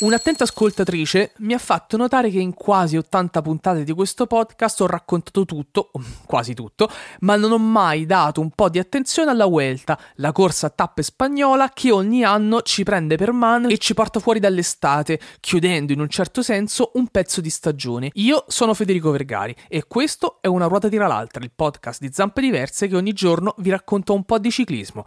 Un'attenta ascoltatrice mi ha fatto notare che in quasi 80 puntate di questo podcast ho raccontato tutto, quasi tutto, ma non ho mai dato un po' di attenzione alla Vuelta, la corsa a tappe spagnola che ogni anno ci prende per mano e ci porta fuori dall'estate, chiudendo in un certo senso un pezzo di stagione. Io sono Federico Vergari e questo è Una ruota tira l'altra, il podcast di zampe diverse che ogni giorno vi racconta un po' di ciclismo.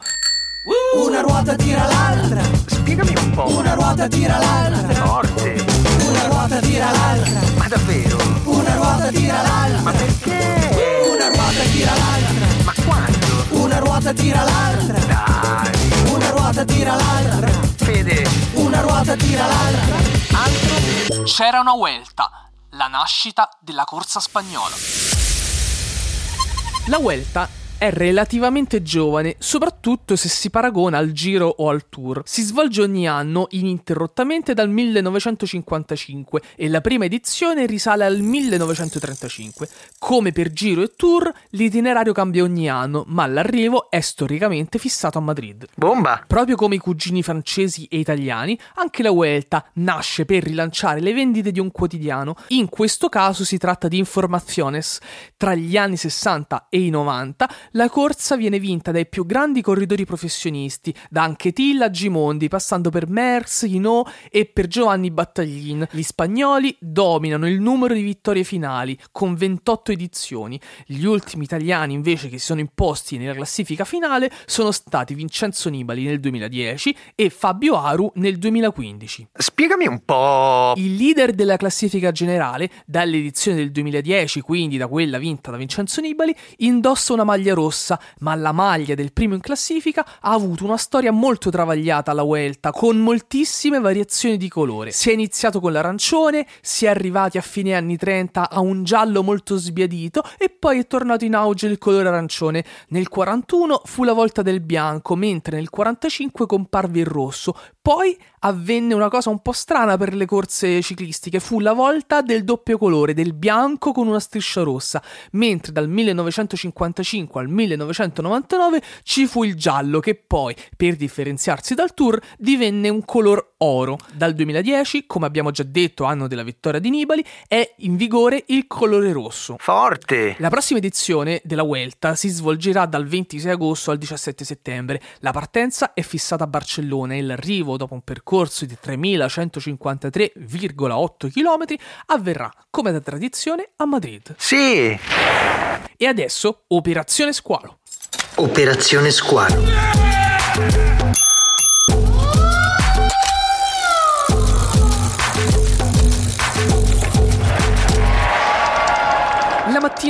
Una ruota tira l'altra. Spiegami un po'. Una ruota tira l'altra. Forte. Una ruota tira l'altra. Ma davvero? Una ruota tira l'altra. Ma perché? Una ruota tira l'altra. Ma quando? Una ruota tira l'altra. Dai. Una ruota tira l'altra. Fede. Una ruota tira l'altra. Altro? C'era una Vuelta, la nascita della corsa spagnola. La Vuelta è relativamente giovane, soprattutto se si paragona al Giro o al Tour. Si svolge ogni anno ininterrottamente dal 1955 e la prima edizione risale al 1935. Come per Giro e Tour, l'itinerario cambia ogni anno, ma l'arrivo è storicamente fissato a Madrid. Bomba. Proprio come i cugini francesi e italiani, anche la Vuelta nasce per rilanciare le vendite di un quotidiano. In questo caso si tratta di Informaciones. Tra gli anni 60 e i 90 la corsa viene vinta dai più grandi corridori professionisti, da Anquetil a Gimondi, passando per Merckx, Hinault e per Giovanni Battaglin. Gli spagnoli dominano il numero di vittorie finali, con 28 edizioni. Gli ultimi italiani invece che si sono imposti nella classifica finale sono stati Vincenzo Nibali nel 2010 e Fabio Aru nel 2015. Spiegami un po'. Il leader della classifica generale, dall'edizione del 2010, quindi da quella vinta da Vincenzo Nibali, indossa una maglia rossa, ma la maglia del primo in classifica ha avuto una storia molto travagliata alla Vuelta, con moltissime variazioni di colore. Si è iniziato con l'arancione, si è arrivati a fine anni 30 a un giallo molto sbiadito e poi è tornato in auge il colore arancione. Nel 41 fu la volta del bianco, mentre nel 45 comparve il rosso. Poi avvenne una cosa un po' strana per le corse ciclistiche, fu la volta del doppio colore, del bianco con una striscia rossa, mentre dal 1955 al 1999 ci fu il giallo che poi, per differenziarsi dal tour, divenne un color oro. Dal 2010, come abbiamo già detto, anno della vittoria di Nibali, è in vigore il colore rosso. Forte. La prossima edizione della Vuelta si svolgerà dal 26 agosto al 17 settembre. La partenza è fissata a Barcellona e l'arrivo, dopo un percorso di 3153,8 km, avverrà, come da tradizione, a Madrid. Sì. E adesso, Operazione Squalo. Operazione Squalo. La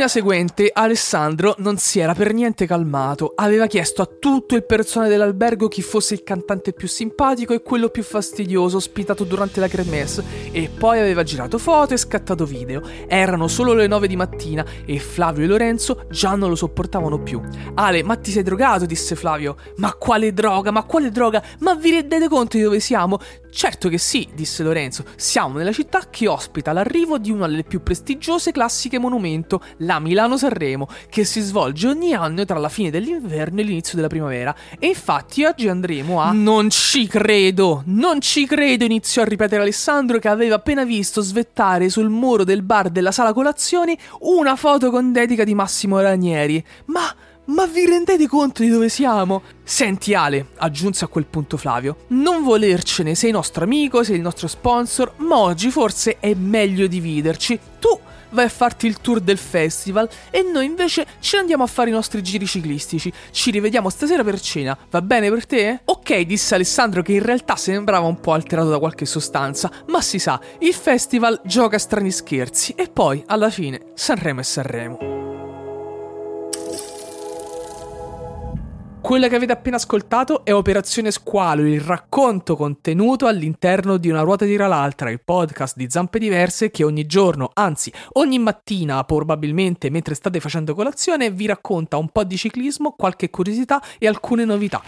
mattina seguente Alessandro non si era per niente calmato, aveva chiesto a tutto il personale dell'albergo chi fosse il cantante più simpatico e quello più fastidioso ospitato durante la kermesse e poi aveva girato foto e scattato video. Erano solo le 9 di mattina e Flavio e Lorenzo già non lo sopportavano più. Ale, ma ti sei drogato? disse Flavio. Ma quale droga? Ma quale droga? Ma vi rendete conto di dove siamo? Certo che sì, disse Lorenzo. Siamo nella città che ospita l'arrivo di una delle più prestigiose classiche monumento, la Milano-Sanremo, che si svolge ogni anno tra la fine dell'inverno e l'inizio della primavera. E infatti oggi andremo a... Non ci credo! Non ci credo! iniziò a ripetere Alessandro che aveva appena visto svettare sul muro del bar della sala colazioni una foto con dedica di Massimo Ranieri. Ma... Ma vi rendete conto di dove siamo? Senti Ale, aggiunse a quel punto Flavio, non volercene, sei nostro amico, sei il nostro sponsor, ma oggi forse è meglio dividerci. Vai a farti il tour del festival e noi invece ci andiamo a fare i nostri giri ciclistici. Ci rivediamo stasera per cena, va bene per te? Ok, disse Alessandro che in realtà sembrava un po' alterato da qualche sostanza, ma si sa, il festival gioca strani scherzi e poi alla fine Sanremo e Sanremo. Quella che avete appena ascoltato è Operazione Squalo, il racconto contenuto all'interno di Una ruota tira l'altra, il podcast di Zampe Diverse che ogni giorno, anzi ogni mattina, probabilmente mentre state facendo colazione, vi racconta un po' di ciclismo, qualche curiosità e alcune novità.